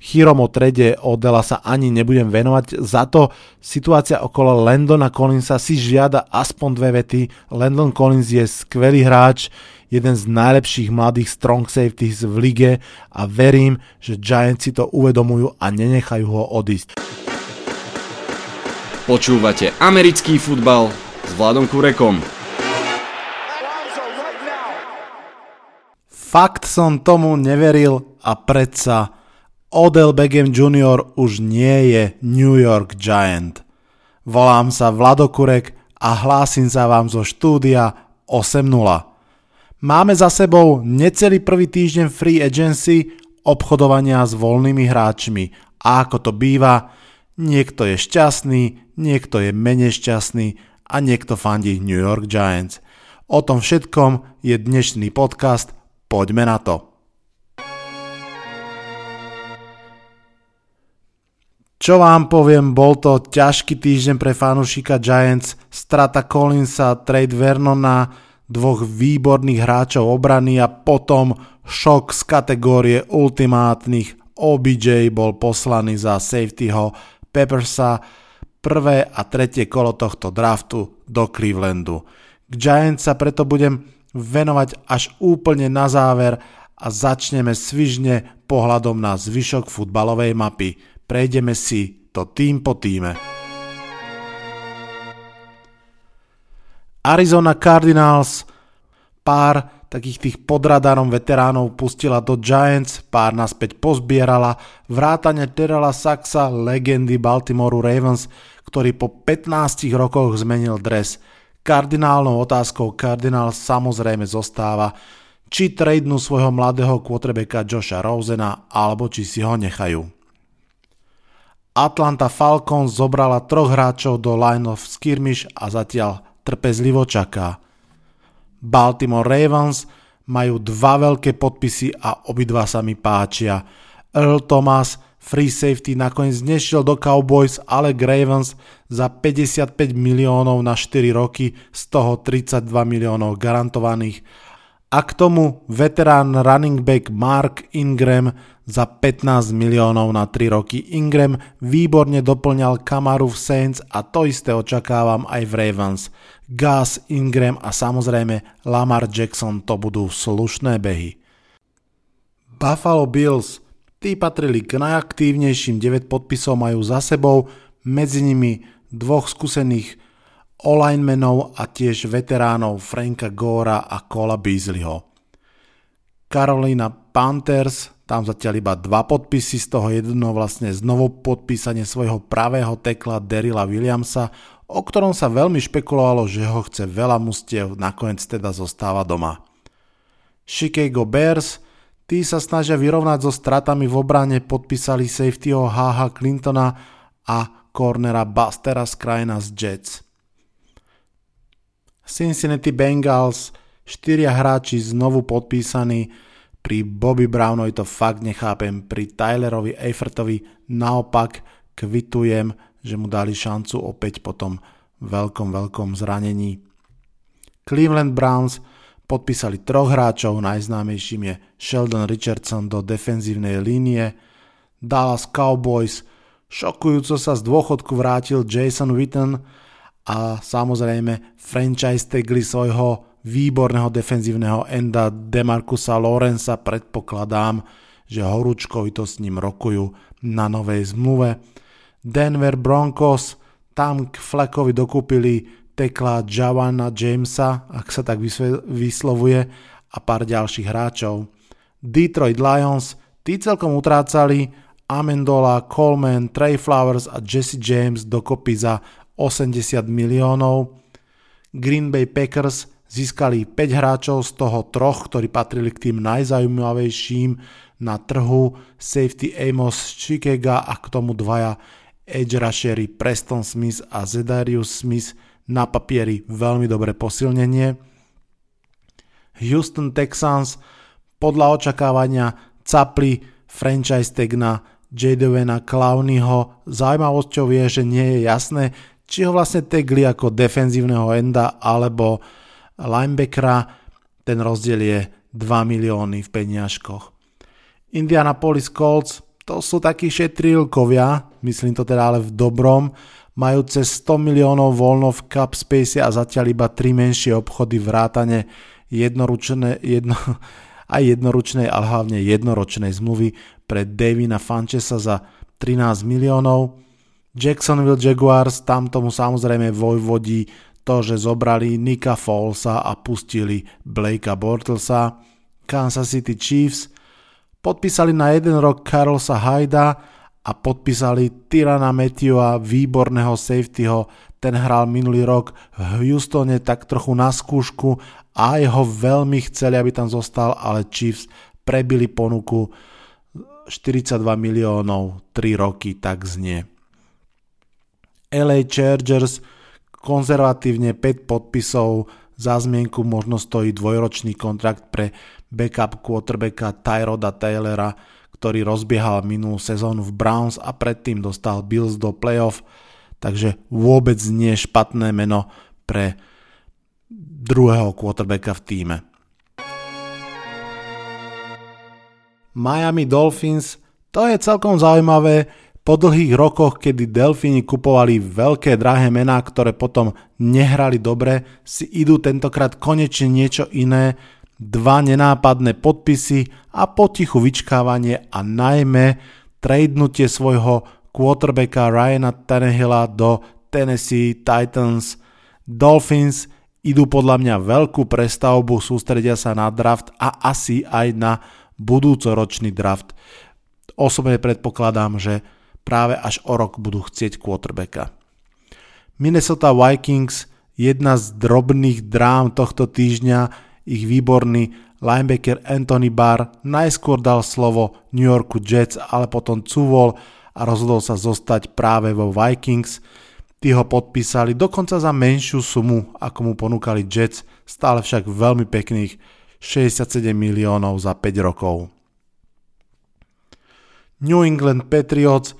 Chirom o trade Odela sa ani nebudem venovať, za to situácia okolo Landona Collinsa si žiada aspoň dve vety. Landon Collins je skvelý hráč, jeden z najlepších mladých strong safeties v lige a verím, že Giants si to uvedomujú a nenechajú ho odísť. Počúvate americký futbal s Vladom Kurekom. Fakt som tomu neveril a predsa Odell Beckham Jr. už nie je New York Giant. Volám sa Vlado a hlásim sa vám zo štúdia 8.0. Máme za sebou necelý prvý týždeň free agency obchodovania s voľnými hráčmi a ako to býva, niekto je šťastný, niekto je menej šťastný a niekto fandí New York Giants. O tom všetkom je dnešný podcast Poďme na to. Čo vám poviem, bol to ťažký týždeň pre fanúšika Giants, strata Collinsa, trade Vernona, dvoch výborných hráčov obrany a potom šok z kategórie ultimátnych. OBJ bol poslaný za safetyho Peppersa, prvé a tretie kolo tohto draftu do Clevelandu. K Giants sa preto budem venovať až úplne na záver a začneme svižne pohľadom na zvyšok futbalovej mapy. Prejdeme si to tým po týme. Arizona Cardinals pár takých tých podradarom veteránov pustila do Giants, pár naspäť pozbierala, vrátane Terrella Saxa, legendy Baltimore Ravens, ktorý po 15 rokoch zmenil dres – Kardinálnou otázkou Kardinál samozrejme zostáva, či tradenú svojho mladého quarterbacka Josha Rosena, alebo či si ho nechajú. Atlanta Falcons zobrala troch hráčov do line of skirmish a zatiaľ trpezlivo čaká. Baltimore Ravens majú dva veľké podpisy a obidva sa mi páčia. Earl Thomas Free safety nakoniec nešiel do Cowboys, ale Ravens za 55 miliónov na 4 roky, z toho 32 miliónov garantovaných. A k tomu veterán running back Mark Ingram za 15 miliónov na 3 roky. Ingram výborne doplňal Kamaru v Saints a to isté očakávam aj v Ravens. Gus, Ingram a samozrejme Lamar Jackson to budú slušné behy. Buffalo Bills – Tí patrili k najaktívnejším, 9 podpisov majú za sebou, medzi nimi dvoch skúsených alignmenov a tiež veteránov Franka Gora a Cola Beasleyho. Carolina Panthers, tam zatiaľ iba dva podpisy, z toho jedno vlastne znovu podpísanie svojho pravého tekla Derila Williamsa, o ktorom sa veľmi špekulovalo, že ho chce veľa mustiev, nakoniec teda zostáva doma. Chicago Bears, Tí sa snažia vyrovnať so stratami v obrane, podpísali safetyho HH Clintona a cornera Bustera z krajina z Jets. Cincinnati Bengals, štyria hráči znovu podpísaní, pri Bobby Brownovi to fakt nechápem, pri Tylerovi Eifertovi naopak kvitujem, že mu dali šancu opäť po tom veľkom, veľkom zranení. Cleveland Browns – Podpísali troch hráčov, najznámejším je Sheldon Richardson do defenzívnej línie, Dallas Cowboys, šokujúco sa z dôchodku vrátil Jason Witten a samozrejme franchise tagli svojho výborného defenzívneho enda Demarcusa Lorenza predpokladám, že horúčkovi to s ním rokujú na novej zmluve. Denver Broncos, tam k Fleckovi dokúpili tekla Javana Jamesa, ak sa tak vyslovuje, a pár ďalších hráčov. Detroit Lions, tí celkom utrácali, Amendola, Coleman, Trey Flowers a Jesse James dokopy za 80 miliónov. Green Bay Packers získali 5 hráčov, z toho troch, ktorí patrili k tým najzaujímavejším na trhu, safety Amos z Chicago a k tomu dvaja edge rushery Preston Smith a Zedarius Smith na papieri veľmi dobré posilnenie. Houston Texans podľa očakávania capli franchise tag na Jadovena Clowneyho. Zaujímavosťou je, že nie je jasné, či ho vlastne tagli ako defenzívneho enda alebo linebackera. Ten rozdiel je 2 milióny v peniažkoch. Indianapolis Colts to sú takí šetrilkovia, myslím to teda ale v dobrom, majú cez 100 miliónov voľno v cap space a zatiaľ iba 3 menšie obchody vrátane jednoručné, jedno, aj jednoručnej, ale hlavne jednoročnej zmluvy pre Davina Fanchesa za 13 miliónov. Jacksonville Jaguars, tam tomu samozrejme vojvodí to, že zobrali Nika Fallsa a pustili Blakea Bortlesa. Kansas City Chiefs podpísali na jeden rok Carlosa Hyda a podpísali Tyrana Matthewa, výborného safetyho. Ten hral minulý rok v Houstone tak trochu na skúšku a jeho veľmi chceli, aby tam zostal, ale Chiefs prebili ponuku 42 miliónov, 3 roky, tak znie. LA Chargers konzervatívne 5 podpisov, za zmienku možno stojí dvojročný kontrakt pre backup quarterbacka Tyroda Taylora, ktorý rozbiehal minulú sezónu v Browns a predtým dostal Bills do playoff, takže vôbec nie špatné meno pre druhého quarterbacka v týme. Miami Dolphins, to je celkom zaujímavé, po dlhých rokoch, kedy Delfíni kupovali veľké drahé mená, ktoré potom nehrali dobre, si idú tentokrát konečne niečo iné, dva nenápadné podpisy a potichu vyčkávanie a najmä tradenutie svojho quarterbacka Ryana Tannehilla do Tennessee Titans. Dolphins idú podľa mňa veľkú prestavbu, sústredia sa na draft a asi aj na budúcoročný draft. Osobne predpokladám, že práve až o rok budú chcieť quarterbacka. Minnesota Vikings, jedna z drobných drám tohto týždňa, ich výborný linebacker Anthony Barr najskôr dal slovo New Yorku Jets, ale potom cuvol a rozhodol sa zostať práve vo Vikings. Tí ho podpísali dokonca za menšiu sumu, ako mu ponúkali Jets, stále však veľmi pekných 67 miliónov za 5 rokov. New England Patriots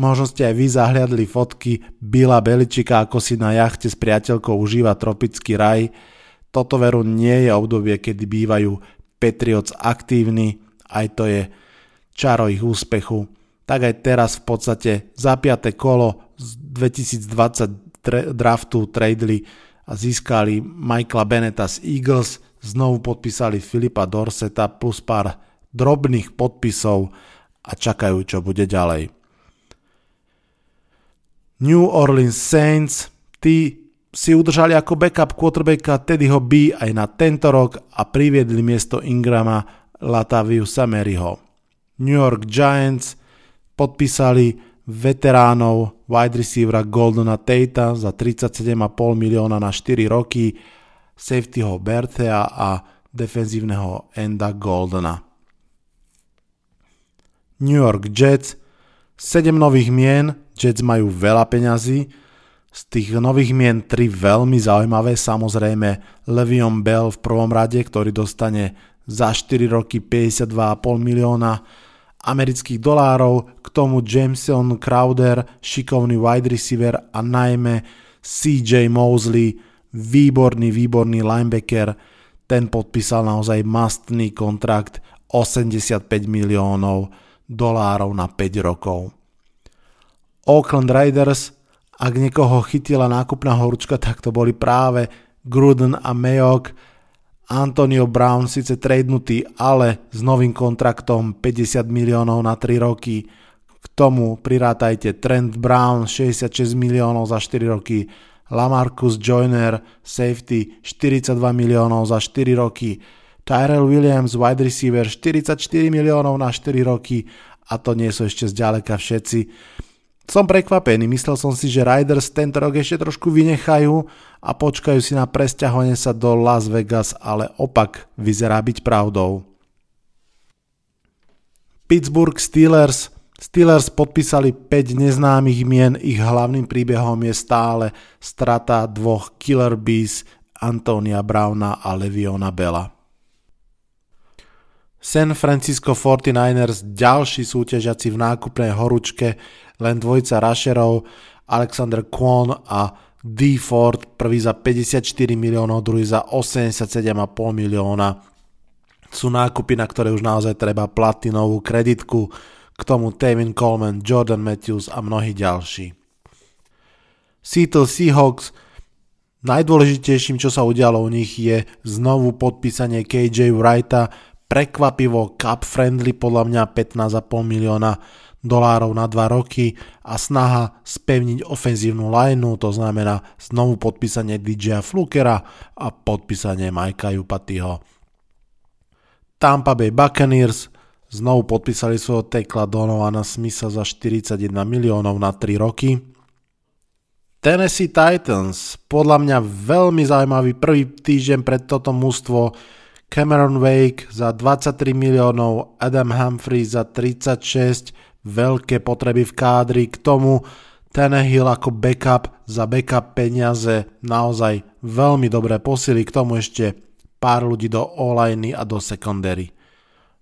Možno ste aj vy zahliadli fotky Bila Beličika, ako si na jachte s priateľkou užíva tropický raj. Toto veru nie je obdobie, kedy bývajú Patriots aktívni, aj to je čaro ich úspechu. Tak aj teraz v podstate za 5. kolo z 2020 draftu tradeli a získali Michaela Beneta z Eagles, znovu podpísali Filipa Dorseta plus pár drobných podpisov a čakajú, čo bude ďalej. New Orleans Saints, tí si udržali ako backup quarterbacka Teddyho B aj na tento rok a priviedli miesto Ingrama Lataviu Sameryho. New York Giants podpísali veteránov wide receivera Goldona Tate za 37,5 milióna na 4 roky, safetyho Berthea a defenzívneho enda Goldona. New York Jets 7 nových mien, Jets majú veľa peňazí, z tých nových mien tri veľmi zaujímavé, samozrejme Levion Bell v prvom rade, ktorý dostane za 4 roky 52,5 milióna amerických dolárov, k tomu Jameson Crowder, šikovný wide receiver a najmä CJ Mosley, výborný, výborný linebacker, ten podpísal naozaj mastný kontrakt 85 miliónov dolárov na 5 rokov. Oakland Raiders, ak niekoho chytila nákupná horúčka, tak to boli práve Gruden a Mayock. Antonio Brown síce tradenutý, ale s novým kontraktom 50 miliónov na 3 roky. K tomu prirátajte Trent Brown 66 miliónov za 4 roky, Lamarcus Joyner safety 42 miliónov za 4 roky, Tyrell Williams, wide receiver, 44 miliónov na 4 roky a to nie sú ešte zďaleka všetci. Som prekvapený, myslel som si, že Riders tento rok ešte trošku vynechajú a počkajú si na presťahovanie sa do Las Vegas, ale opak vyzerá byť pravdou. Pittsburgh Steelers Steelers podpísali 5 neznámych mien, ich hlavným príbehom je stále strata dvoch Killer Bees Antonia Browna a Leviona Bella. San Francisco 49ers, ďalší súťažiaci v nákupnej horúčke, len dvojica rusherov, Alexander Kwon a D. Ford, prvý za 54 miliónov, druhý za 87,5 milióna. Sú nákupy, na ktoré už naozaj treba platinovú kreditku. K tomu Tevin Coleman, Jordan Matthews a mnohí ďalší. Seattle Seahawks Najdôležitejším, čo sa udialo u nich je znovu podpísanie KJ Wrighta, prekvapivo cup friendly podľa mňa 15,5 milióna dolárov na 2 roky a snaha spevniť ofenzívnu lineu, to znamená znovu podpísanie DJ Flukera a podpísanie Majka Jupatyho. Tampa Bay Buccaneers znovu podpísali svojho tekla Donovana Smitha za 41 miliónov na 3 roky. Tennessee Titans, podľa mňa veľmi zaujímavý prvý týždeň pred toto mústvo Cameron Wake za 23 miliónov, Adam Humphrey za 36, veľké potreby v kádri, k tomu Tenehill ako backup za backup peniaze, naozaj veľmi dobré posily, k tomu ešte pár ľudí do o a do secondary.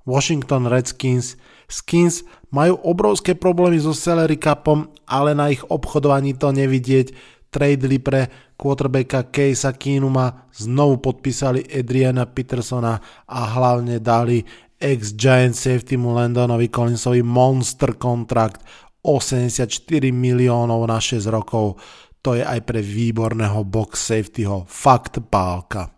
Washington Redskins Skins majú obrovské problémy so salary capom, ale na ich obchodovaní to nevidieť. Tradeli pre quarterbacka Casea Keenuma, znovu podpísali Adriana Petersona a hlavne dali ex-Giant safety mu Landonovi Collinsovi monster kontrakt 84 miliónov na 6 rokov. To je aj pre výborného box safetyho fakt pálka.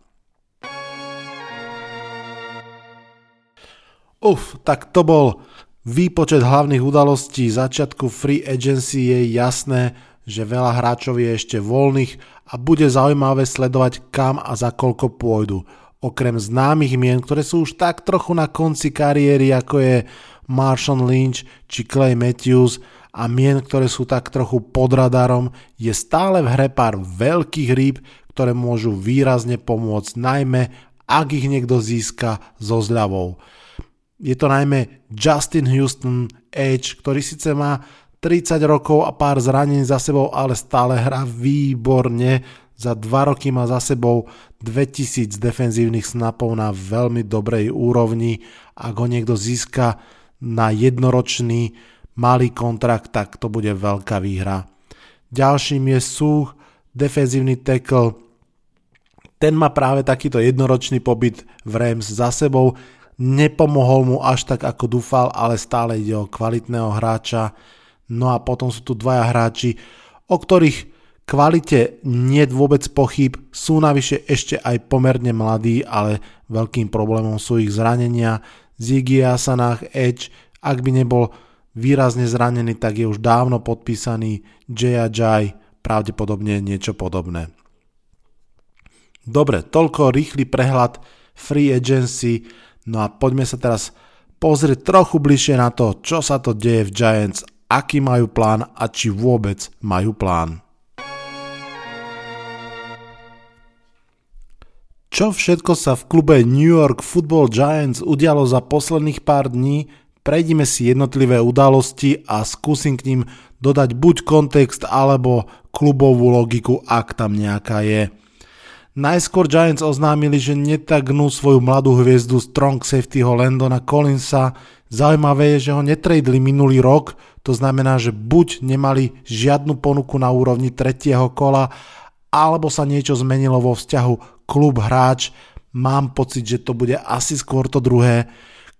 Uf, tak to bol výpočet hlavných udalostí začiatku free agency je jasné, že veľa hráčov je ešte voľných a bude zaujímavé sledovať kam a za koľko pôjdu okrem známych mien, ktoré sú už tak trochu na konci kariéry, ako je Marshawn Lynch či Clay Matthews a mien, ktoré sú tak trochu pod radarom, je stále v hre pár veľkých rýb, ktoré môžu výrazne pomôcť, najmä ak ich niekto získa so zľavou. Je to najmä Justin Houston Edge, ktorý síce má 30 rokov a pár zranení za sebou, ale stále hrá výborne za dva roky má za sebou 2000 defenzívnych snapov na veľmi dobrej úrovni. Ak ho niekto získa na jednoročný malý kontrakt, tak to bude veľká výhra. Ďalším je Such, defenzívny tackle. Ten má práve takýto jednoročný pobyt v Rams za sebou. Nepomohol mu až tak ako dúfal, ale stále ide o kvalitného hráča. No a potom sú tu dvaja hráči, o ktorých kvalite nie vôbec pochyb, sú navyše ešte aj pomerne mladí, ale veľkým problémom sú ich zranenia. Ziggy Asanach Edge, ak by nebol výrazne zranený, tak je už dávno podpísaný Jaya pravdepodobne niečo podobné. Dobre, toľko rýchly prehľad Free Agency, no a poďme sa teraz pozrieť trochu bližšie na to, čo sa to deje v Giants, aký majú plán a či vôbec majú plán. Čo všetko sa v klube New York Football Giants udialo za posledných pár dní, prejdime si jednotlivé udalosti a skúsim k ním dodať buď kontext alebo klubovú logiku, ak tam nejaká je. Najskôr Giants oznámili, že netagnú svoju mladú hviezdu strong safetyho Landona Collinsa. Zaujímavé je, že ho netradili minulý rok, to znamená, že buď nemali žiadnu ponuku na úrovni tretieho kola, alebo sa niečo zmenilo vo vzťahu klub hráč, mám pocit, že to bude asi skôr to druhé.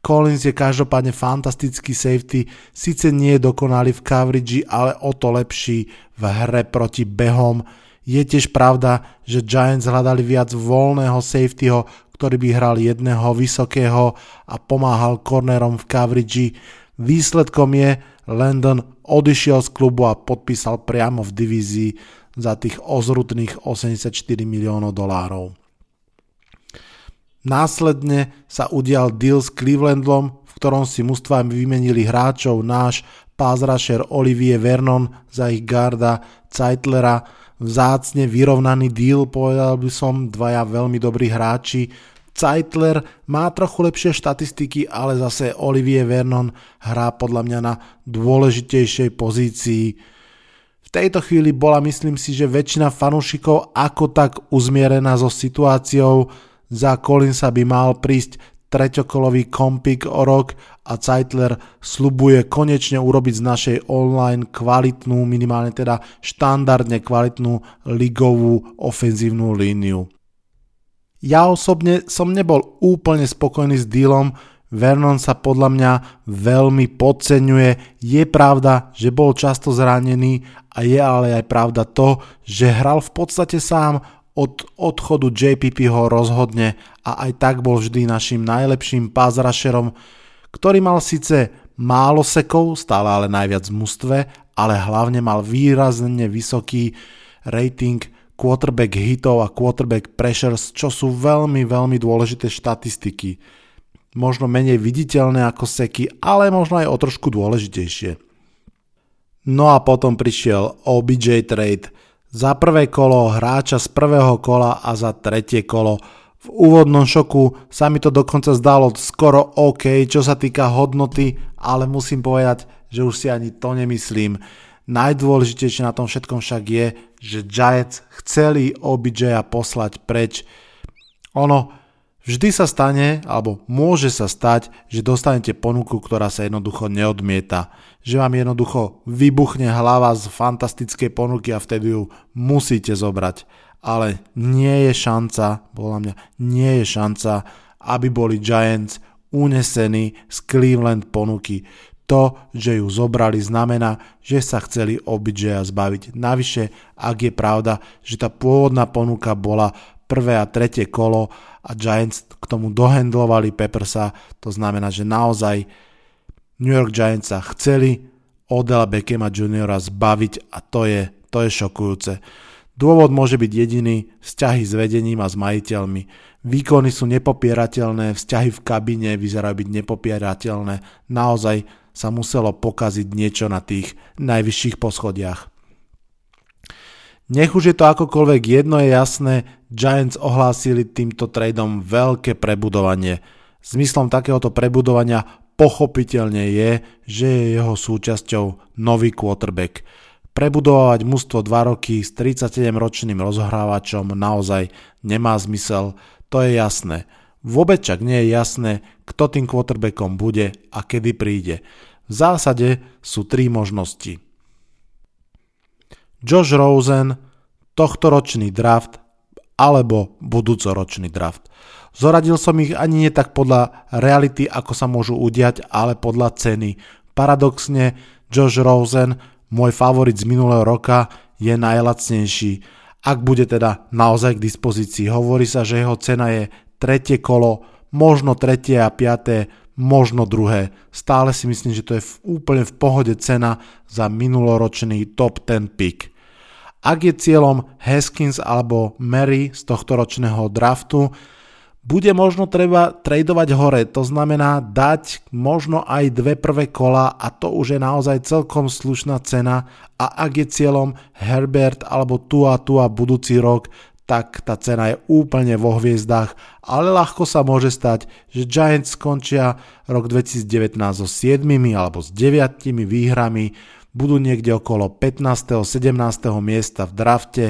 Collins je každopádne fantastický safety, síce nie je dokonalý v coverage, ale o to lepší v hre proti behom. Je tiež pravda, že Giants hľadali viac voľného safetyho, ktorý by hral jedného vysokého a pomáhal cornerom v coverage. Výsledkom je, Landon odišiel z klubu a podpísal priamo v divízii za tých ozrutných 84 miliónov dolárov. Následne sa udial deal s Clevelandom, v ktorom si mužstva vymenili hráčov náš rusher Olivier Vernon za ich garda Zeitlera, vzácne vyrovnaný deal, povedal by som, dvaja veľmi dobrí hráči. Zeitler má trochu lepšie štatistiky, ale zase Olivier Vernon hrá podľa mňa na dôležitejšej pozícii. Tejto chvíli bola myslím si, že väčšina fanúšikov ako tak uzmierená so situáciou, za Collinsa by mal prísť treťokolový kompik o rok a Zeitler slubuje konečne urobiť z našej online kvalitnú, minimálne teda štandardne kvalitnú ligovú ofenzívnu líniu. Ja osobne som nebol úplne spokojný s dealom, Vernon sa podľa mňa veľmi podceňuje. Je pravda, že bol často zranený a je ale aj pravda to, že hral v podstate sám od odchodu JPP ho rozhodne a aj tak bol vždy našim najlepším pázrašerom, ktorý mal síce málo sekov, stále ale najviac v mústve, ale hlavne mal výrazne vysoký rating quarterback hitov a quarterback pressures, čo sú veľmi, veľmi dôležité štatistiky možno menej viditeľné ako seky, ale možno aj o trošku dôležitejšie. No a potom prišiel OBJ trade. Za prvé kolo hráča z prvého kola a za tretie kolo. V úvodnom šoku sa mi to dokonca zdalo skoro OK, čo sa týka hodnoty, ale musím povedať, že už si ani to nemyslím. Najdôležitejšie na tom všetkom však je, že Giants chceli OBJ poslať preč. Ono, Vždy sa stane, alebo môže sa stať, že dostanete ponuku, ktorá sa jednoducho neodmieta. Že vám jednoducho vybuchne hlava z fantastickej ponuky a vtedy ju musíte zobrať. Ale nie je šanca, podľa mňa, nie je šanca, aby boli Giants unesení z Cleveland ponuky. To, že ju zobrali, znamená, že sa chceli OBJ zbaviť. Navyše, ak je pravda, že tá pôvodná ponuka bola prvé a tretie kolo a Giants k tomu dohendlovali Peppersa, to znamená, že naozaj New York Giants sa chceli Odela Beckhama Juniora zbaviť a to je, to je šokujúce. Dôvod môže byť jediný, vzťahy s vedením a s majiteľmi. Výkony sú nepopierateľné, vzťahy v kabíne vyzerajú byť nepopierateľné. Naozaj sa muselo pokaziť niečo na tých najvyšších poschodiach. Nech už je to akokoľvek jedno je jasné, Giants ohlásili týmto tradeom veľké prebudovanie. Zmyslom takéhoto prebudovania pochopiteľne je, že je jeho súčasťou nový quarterback. Prebudovať mužstvo 2 roky s 37-ročným rozhrávačom naozaj nemá zmysel, to je jasné. Vôbec čak nie je jasné, kto tým quarterbackom bude a kedy príde. V zásade sú tri možnosti. Josh Rosen, tohtoročný draft alebo budúcoročný draft. Zoradil som ich ani nie tak podľa reality, ako sa môžu udiať, ale podľa ceny. Paradoxne, Josh Rosen, môj favorit z minulého roka, je najlacnejší. Ak bude teda naozaj k dispozícii, hovorí sa, že jeho cena je tretie kolo, možno tretie a piaté, možno druhé. Stále si myslím, že to je v, úplne v pohode cena za minuloročný top 10 pick. Ak je cieľom Haskins alebo Mary z tohto ročného draftu, bude možno treba tradovať hore, to znamená dať možno aj dve prvé kola a to už je naozaj celkom slušná cena a ak je cieľom Herbert alebo tu a tu a budúci rok, tak tá cena je úplne vo hviezdách, ale ľahko sa môže stať, že Giants skončia rok 2019 so 7 alebo s 9 výhrami, budú niekde okolo 15. 17. miesta v drafte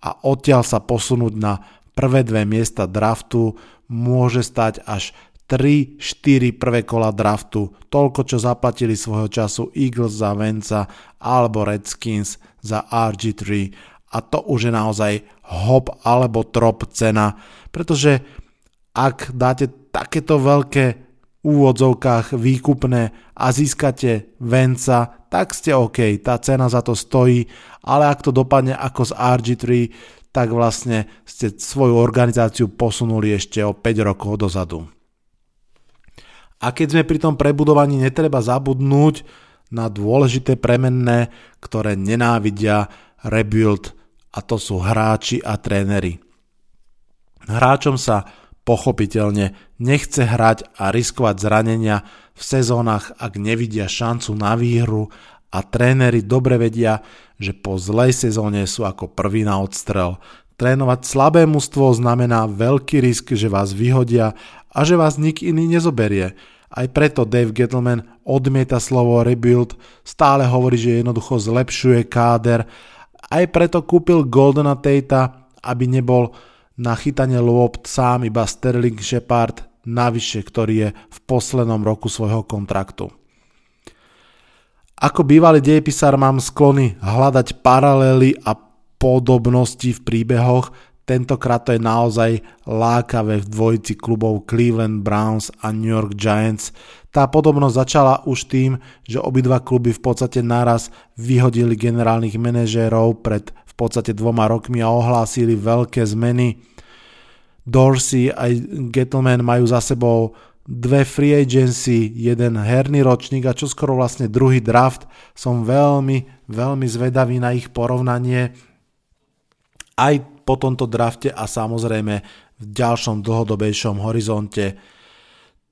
a odtiaľ sa posunúť na prvé dve miesta draftu môže stať až 3-4 prvé kola draftu, toľko čo zaplatili svojho času Eagles za Venca alebo Redskins za RG3 a to už je naozaj hop alebo trop cena, pretože ak dáte takéto veľké úvodzovkách výkupné a získate venca, tak ste OK, tá cena za to stojí, ale ak to dopadne ako z RG3, tak vlastne ste svoju organizáciu posunuli ešte o 5 rokov dozadu. A keď sme pri tom prebudovaní, netreba zabudnúť na dôležité premenné, ktoré nenávidia rebuild a to sú hráči a tréneri. Hráčom sa pochopiteľne nechce hrať a riskovať zranenia v sezónach, ak nevidia šancu na výhru a tréneri dobre vedia, že po zlej sezóne sú ako prvý na odstrel. Trénovať slabé mužstvo znamená veľký risk, že vás vyhodia a že vás nik iný nezoberie. Aj preto Dave Gettleman odmieta slovo rebuild, stále hovorí, že jednoducho zlepšuje káder aj preto kúpil Goldena Tate, aby nebol na chytanie lopt sám iba Sterling Shepard, navyše, ktorý je v poslednom roku svojho kontraktu. Ako bývalý dejepisár mám sklony hľadať paralely a podobnosti v príbehoch, Tentokrát to je naozaj lákavé v dvojici klubov Cleveland Browns a New York Giants. Tá podobnosť začala už tým, že obidva kluby v podstate naraz vyhodili generálnych manažérov pred podstate dvoma rokmi a ohlásili veľké zmeny. Dorsey a Gettleman majú za sebou dve free agency, jeden herný ročník a čo skoro vlastne druhý draft. Som veľmi, veľmi zvedavý na ich porovnanie aj po tomto drafte a samozrejme v ďalšom dlhodobejšom horizonte.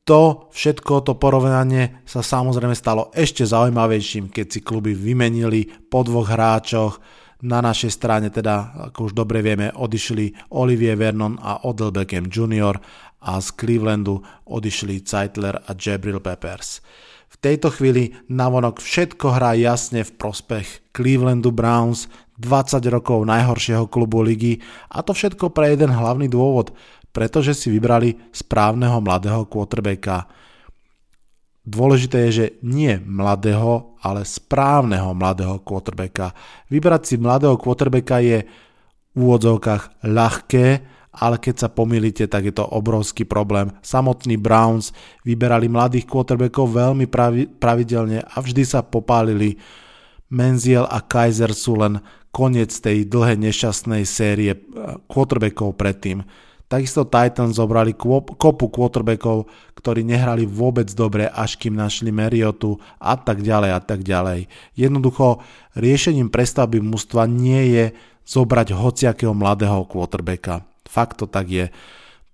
To všetko, to porovnanie sa samozrejme stalo ešte zaujímavejším, keď si kluby vymenili po dvoch hráčoch. Na našej strane teda, ako už dobre vieme, odišli Olivier Vernon a Odell Beckham Jr. a z Clevelandu odišli Zeitler a Jabril Peppers. V tejto chvíli navonok všetko hrá jasne v prospech Clevelandu Browns, 20 rokov najhoršieho klubu ligy a to všetko pre jeden hlavný dôvod, pretože si vybrali správneho mladého quarterbacka. Dôležité je, že nie mladého, ale správneho mladého quarterbacka. Vybrať si mladého quarterbacka je v úvodzovkách ľahké, ale keď sa pomýlite, tak je to obrovský problém. Samotní Browns vyberali mladých quarterbackov veľmi pravidelne a vždy sa popálili. Menziel a Kaiser sú len koniec tej dlhej nešťastnej série eh, quarterbackov predtým. Takisto Titans zobrali kopu quarterbackov, ktorí nehrali vôbec dobre, až kým našli Mariotu a tak ďalej a tak ďalej. Jednoducho riešením prestavby mústva nie je zobrať hociakého mladého quarterbacka. Fakt to tak je.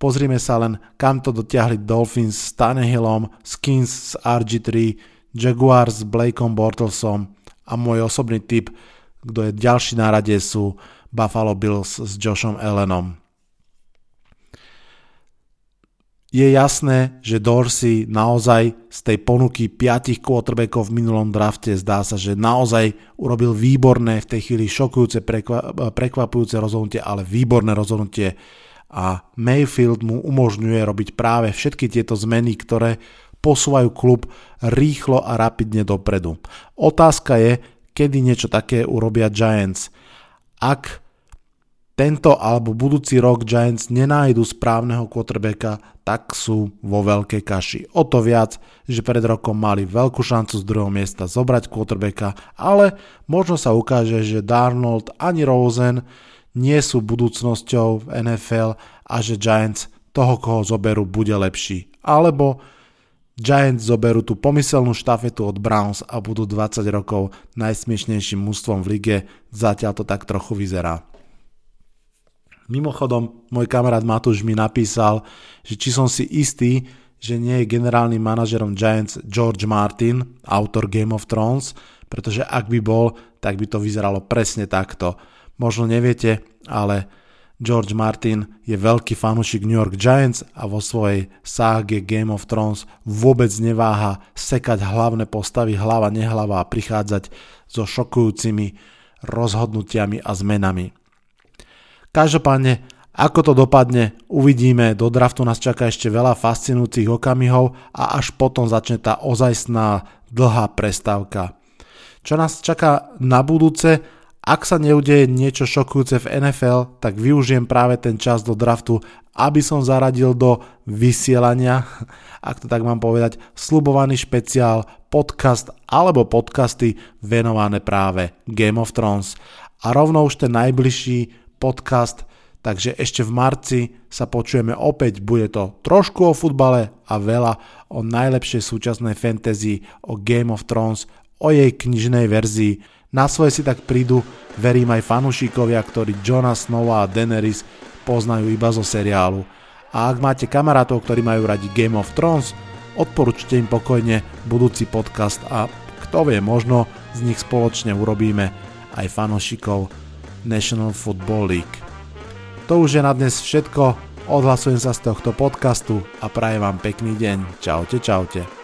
Pozrime sa len, kam to dotiahli Dolphins s Tannehillom, Skins s RG3, Jaguars s Blakeom Bortlesom a môj osobný typ kto je ďalší na rade sú Buffalo Bills s Joshom Allenom. Je jasné, že Dorsey naozaj z tej ponuky piatich quarterbackov v minulom drafte zdá sa, že naozaj urobil výborné, v tej chvíli šokujúce, prekvapujúce rozhodnutie, ale výborné rozhodnutie a Mayfield mu umožňuje robiť práve všetky tieto zmeny, ktoré posúvajú klub rýchlo a rapidne dopredu. Otázka je, kedy niečo také urobia Giants. Ak tento alebo budúci rok Giants nenájdu správneho quarterbacka, tak sú vo veľkej kaši. O to viac, že pred rokom mali veľkú šancu z druhého miesta zobrať quarterbacka, ale možno sa ukáže, že Darnold ani Rosen nie sú budúcnosťou v NFL a že Giants toho, koho zoberú, bude lepší. Alebo Giants zoberú tú pomyselnú štafetu od Browns a budú 20 rokov najsmiešnejším mústvom v lige, zatiaľ to tak trochu vyzerá. Mimochodom, môj kamarát Matúš mi napísal, že či som si istý, že nie je generálnym manažerom Giants George Martin, autor Game of Thrones, pretože ak by bol, tak by to vyzeralo presne takto. Možno neviete, ale George Martin je veľký fanúšik New York Giants a vo svojej ságe Game of Thrones vôbec neváha sekať hlavné postavy hlava nehlava a prichádzať so šokujúcimi rozhodnutiami a zmenami. Každopádne, ako to dopadne, uvidíme, do draftu nás čaká ešte veľa fascinujúcich okamihov a až potom začne tá ozajstná dlhá prestávka. Čo nás čaká na budúce, ak sa neudeje niečo šokujúce v NFL, tak využijem práve ten čas do draftu, aby som zaradil do vysielania, ak to tak mám povedať, slubovaný špeciál, podcast alebo podcasty venované práve Game of Thrones. A rovno už ten najbližší podcast, takže ešte v marci sa počujeme opäť, bude to trošku o futbale a veľa o najlepšej súčasnej fantasy, o Game of Thrones, o jej knižnej verzii na svoje si tak prídu, verím aj fanúšikovia, ktorí Johna Snowa a Daenerys poznajú iba zo seriálu. A ak máte kamarátov, ktorí majú radi Game of Thrones, odporúčte im pokojne budúci podcast a kto vie, možno z nich spoločne urobíme aj fanúšikov National Football League. To už je na dnes všetko, odhlasujem sa z tohto podcastu a prajem vám pekný deň. Čaute, čaute.